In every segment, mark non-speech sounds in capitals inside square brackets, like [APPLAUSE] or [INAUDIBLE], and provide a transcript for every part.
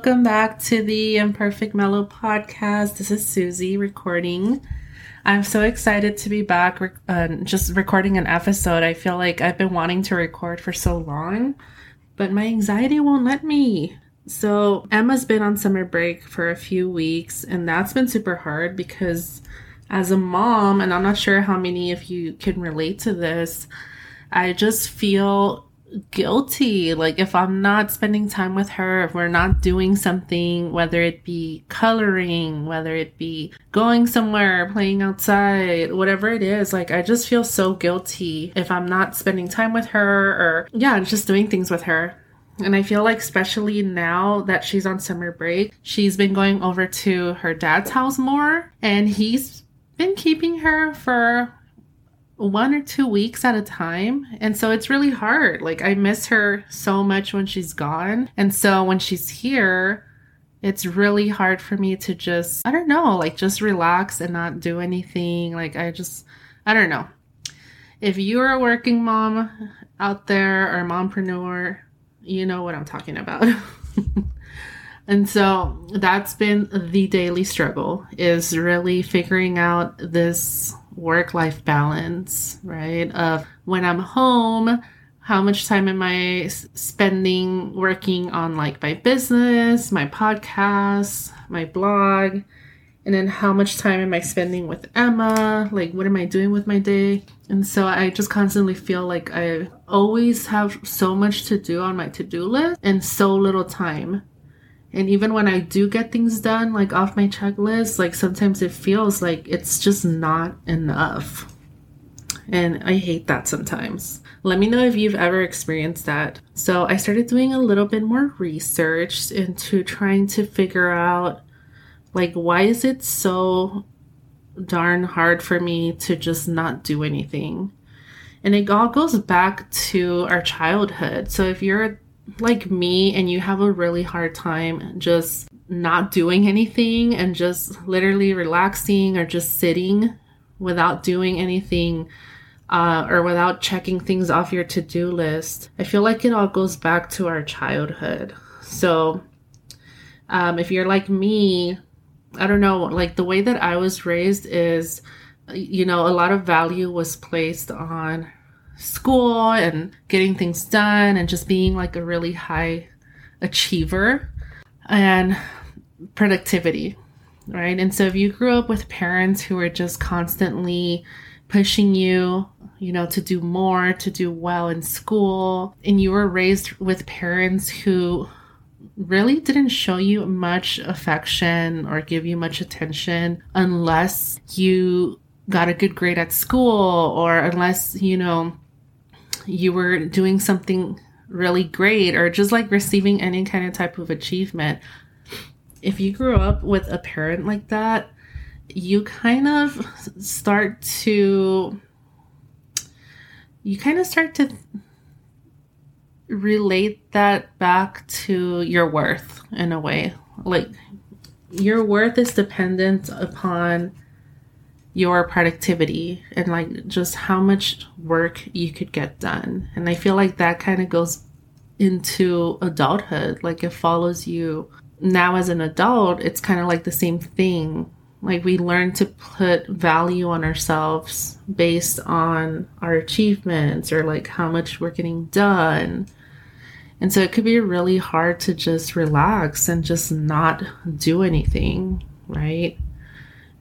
welcome back to the Imperfect Mellow podcast. This is Susie recording. I'm so excited to be back, uh, just recording an episode. I feel like I've been wanting to record for so long, but my anxiety won't let me. So, Emma's been on summer break for a few weeks, and that's been super hard because as a mom, and I'm not sure how many of you can relate to this, I just feel guilty. Like if I'm not spending time with her, if we're not doing something, whether it be coloring, whether it be going somewhere, playing outside, whatever it is, like I just feel so guilty if I'm not spending time with her or yeah, just doing things with her. And I feel like, especially now that she's on summer break, she's been going over to her dad's house more, and he's been keeping her for one or two weeks at a time. And so it's really hard. Like, I miss her so much when she's gone. And so when she's here, it's really hard for me to just, I don't know, like just relax and not do anything. Like, I just, I don't know. If you're a working mom out there or mompreneur, you know what I'm talking about. [LAUGHS] and so that's been the daily struggle is really figuring out this work life balance, right? Of when I'm home, how much time am I spending working on like my business, my podcast, my blog? And then how much time am I spending with Emma? Like, what am I doing with my day? And so I just constantly feel like I always have so much to do on my to do list and so little time. And even when I do get things done, like off my checklist, like sometimes it feels like it's just not enough. And I hate that sometimes. Let me know if you've ever experienced that. So I started doing a little bit more research into trying to figure out like why is it so darn hard for me to just not do anything? And it all goes back to our childhood. So if you're like me and you have a really hard time just not doing anything and just literally relaxing or just sitting without doing anything uh, or without checking things off your to do list, I feel like it all goes back to our childhood. So, um, if you're like me, I don't know, like the way that I was raised is, you know, a lot of value was placed on school and getting things done and just being like a really high achiever and productivity, right? And so if you grew up with parents who were just constantly pushing you, you know, to do more, to do well in school, and you were raised with parents who really didn't show you much affection or give you much attention unless you got a good grade at school or unless, you know, you were doing something really great or just like receiving any kind of type of achievement. If you grew up with a parent like that, you kind of start to you kind of start to relate that back to your worth in a way. Like your worth is dependent upon your productivity and like just how much work you could get done. And I feel like that kind of goes into adulthood. Like it follows you now as an adult, it's kind of like the same thing. Like we learn to put value on ourselves based on our achievements or like how much we're getting done. And so it could be really hard to just relax and just not do anything, right?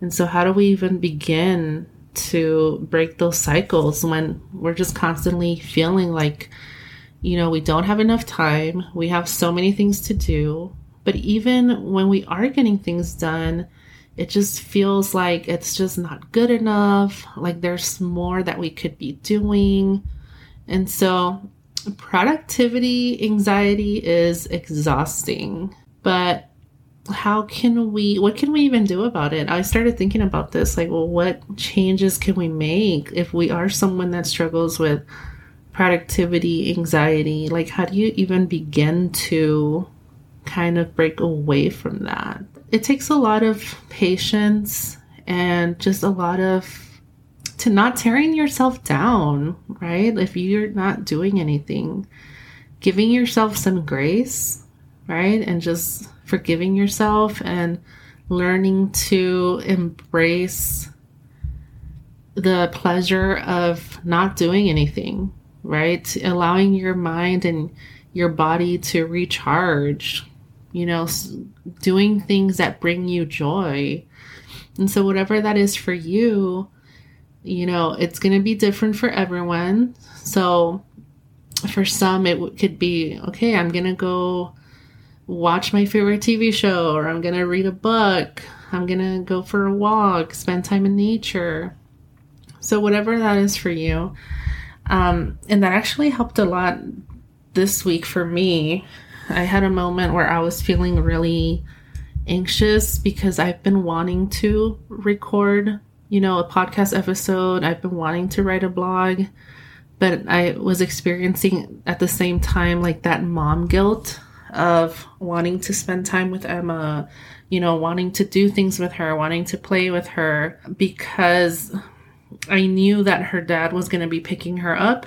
And so, how do we even begin to break those cycles when we're just constantly feeling like, you know, we don't have enough time, we have so many things to do, but even when we are getting things done, it just feels like it's just not good enough, like there's more that we could be doing. And so, productivity anxiety is exhausting, but how can we what can we even do about it? I started thinking about this like well what changes can we make if we are someone that struggles with productivity anxiety? Like how do you even begin to kind of break away from that? It takes a lot of patience and just a lot of to not tearing yourself down right? If you're not doing anything giving yourself some grace right? And just forgiving yourself and learning to embrace the pleasure of not doing anything, right? Allowing your mind and your body to recharge, you know, doing things that bring you joy. And so, whatever that is for you, you know, it's going to be different for everyone. So, for some, it could be okay, I'm going to go watch my favorite TV show, or I'm going to read a book, I'm going to go for a walk, spend time in nature. So, whatever that is for you. Um, and that actually helped a lot this week for me. I had a moment where I was feeling really anxious because I've been wanting to record, you know, a podcast episode. I've been wanting to write a blog but I was experiencing at the same time like that mom guilt of wanting to spend time with Emma, you know, wanting to do things with her, wanting to play with her because I knew that her dad was going to be picking her up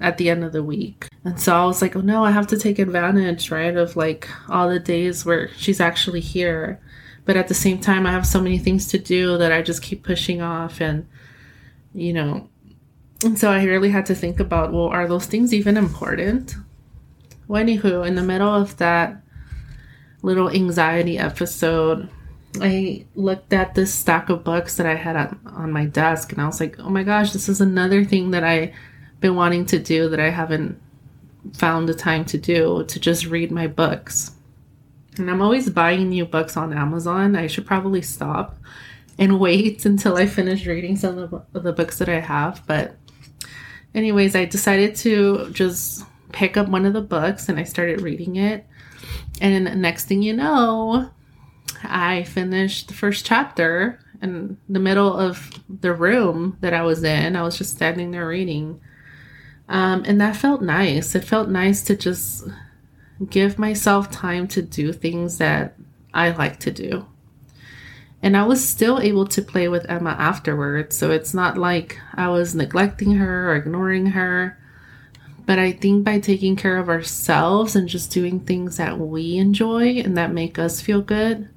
at the end of the week. And so I was like, oh no, I have to take advantage, right, of like all the days where she's actually here. But at the same time, I have so many things to do that I just keep pushing off and, you know, and so I really had to think about, well, are those things even important? Well, anywho, in the middle of that little anxiety episode, I looked at this stack of books that I had on my desk and I was like, oh my gosh, this is another thing that I've been wanting to do that I haven't found the time to do to just read my books. And I'm always buying new books on Amazon. I should probably stop and [LAUGHS] wait until I finish reading some of the books that I have. But, anyways, I decided to just pick up one of the books and I started reading it. And next thing you know, I finished the first chapter in the middle of the room that I was in. I was just standing there reading. Um, and that felt nice. It felt nice to just give myself time to do things that I like to do. And I was still able to play with Emma afterwards. So it's not like I was neglecting her or ignoring her. But I think by taking care of ourselves and just doing things that we enjoy and that make us feel good,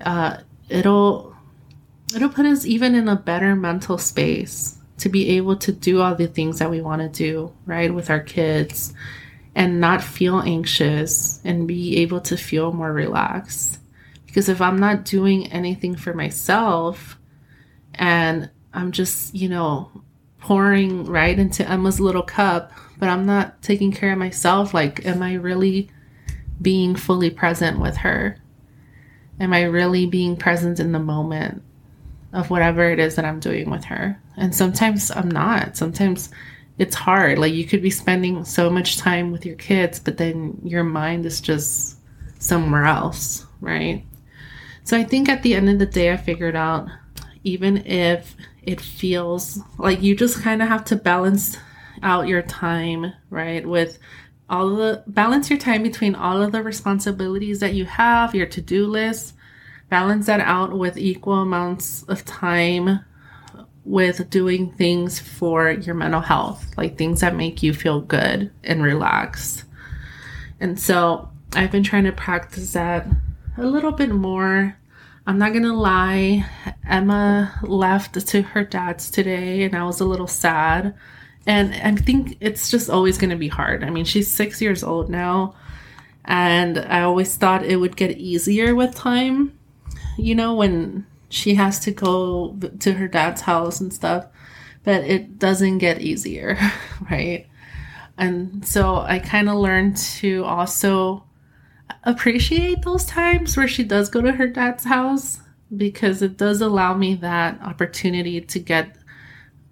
uh, it'll it'll put us even in a better mental space to be able to do all the things that we want to do, right, with our kids and not feel anxious and be able to feel more relaxed. Because if I'm not doing anything for myself and I'm just, you know, pouring right into Emma's little cup but I'm not taking care of myself. Like, am I really being fully present with her? Am I really being present in the moment of whatever it is that I'm doing with her? And sometimes I'm not. Sometimes it's hard. Like, you could be spending so much time with your kids, but then your mind is just somewhere else, right? So I think at the end of the day, I figured out even if it feels like you just kind of have to balance out your time, right? With all the balance your time between all of the responsibilities that you have, your to do list, balance that out with equal amounts of time with doing things for your mental health, like things that make you feel good and relaxed. And so I've been trying to practice that a little bit more. I'm not gonna lie, Emma left to her dad's today, and I was a little sad and I think it's just always to be hard. I mean, she's six years old now, and I always thought it would get easier with time, you know, when she has to go to her dad's house and stuff, but it doesn't get easier, [LAUGHS] right? And so I kind of learned to also appreciate those times where she does go to her dad's house because it does allow me that opportunity to get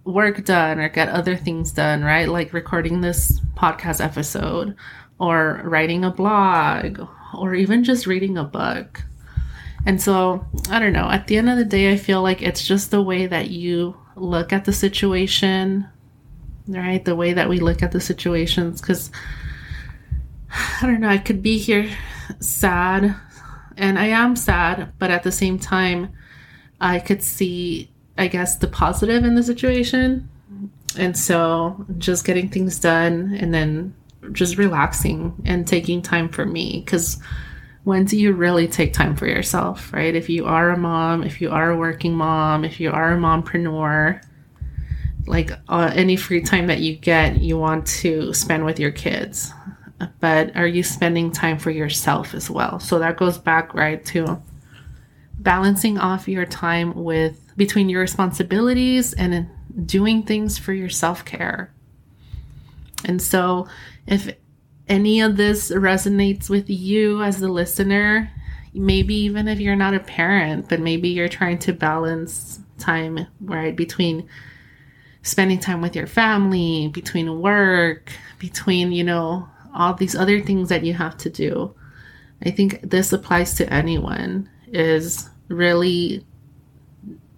work done or get other things done, right? Like recording this podcast episode or writing a blog or even just reading a book. And so, I don't know, at the end of the day, I feel like it's just the way that you look at the situation, right? The way that we look at the situations. Because, [SIGHS] I don't know, I could be here sad, and I am sad, but at the same time, I could see I guess, the positive in the situation. And so just getting things done and then just relaxing and taking time for me. Because when do you really take time for yourself, right? If you are a mom, if you are a working mom, if you are a mompreneur, like uh, any free time that you get, you want to spend with your kids. But are you spending time for yourself as well? So that goes back right to balancing off your time with between your responsibilities and doing things for your self care. And so, if any of this resonates with you as the listener, maybe even if you're not a parent, but maybe you're trying to balance time, right, between spending time with your family, between work, between, you know, all these other things that you have to do. I think this applies to anyone is really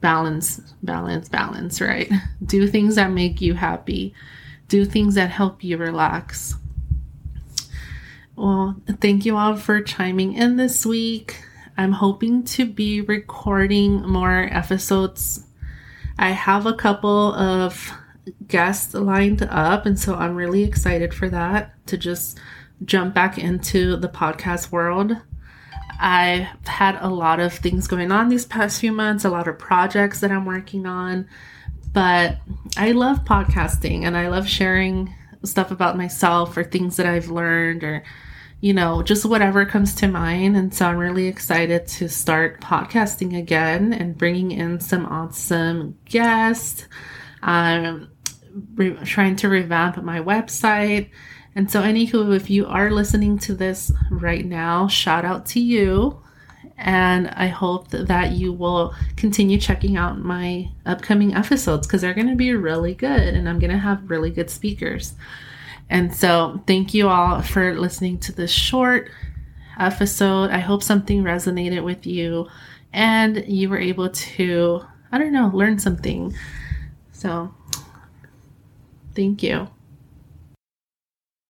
balance, balance, balance, right? [LAUGHS] Do things that make you happy. Do things that help you relax. Well, thank you all for chiming in this week. I'm hoping to be recording more episodes. I have a couple of guests lined up, and so I'm really excited for that to just jump back into the podcast world. I've had a lot of things going on these past few months, a lot of projects that I'm working on, but I love podcasting and I love sharing stuff about myself or things that I've learned or you know, just whatever comes to mind. And so I'm really excited to start podcasting again and bringing in some awesome guests. I'm re- trying to revamp my website and so, anywho, if you are listening to this right now, shout out to you. And I hope that you will continue checking out my upcoming episodes because they're going to be really good and I'm going to have really good speakers. And so, thank you all for listening to this short episode. I hope something resonated with you and you were able to, I don't know, learn something. So, thank you.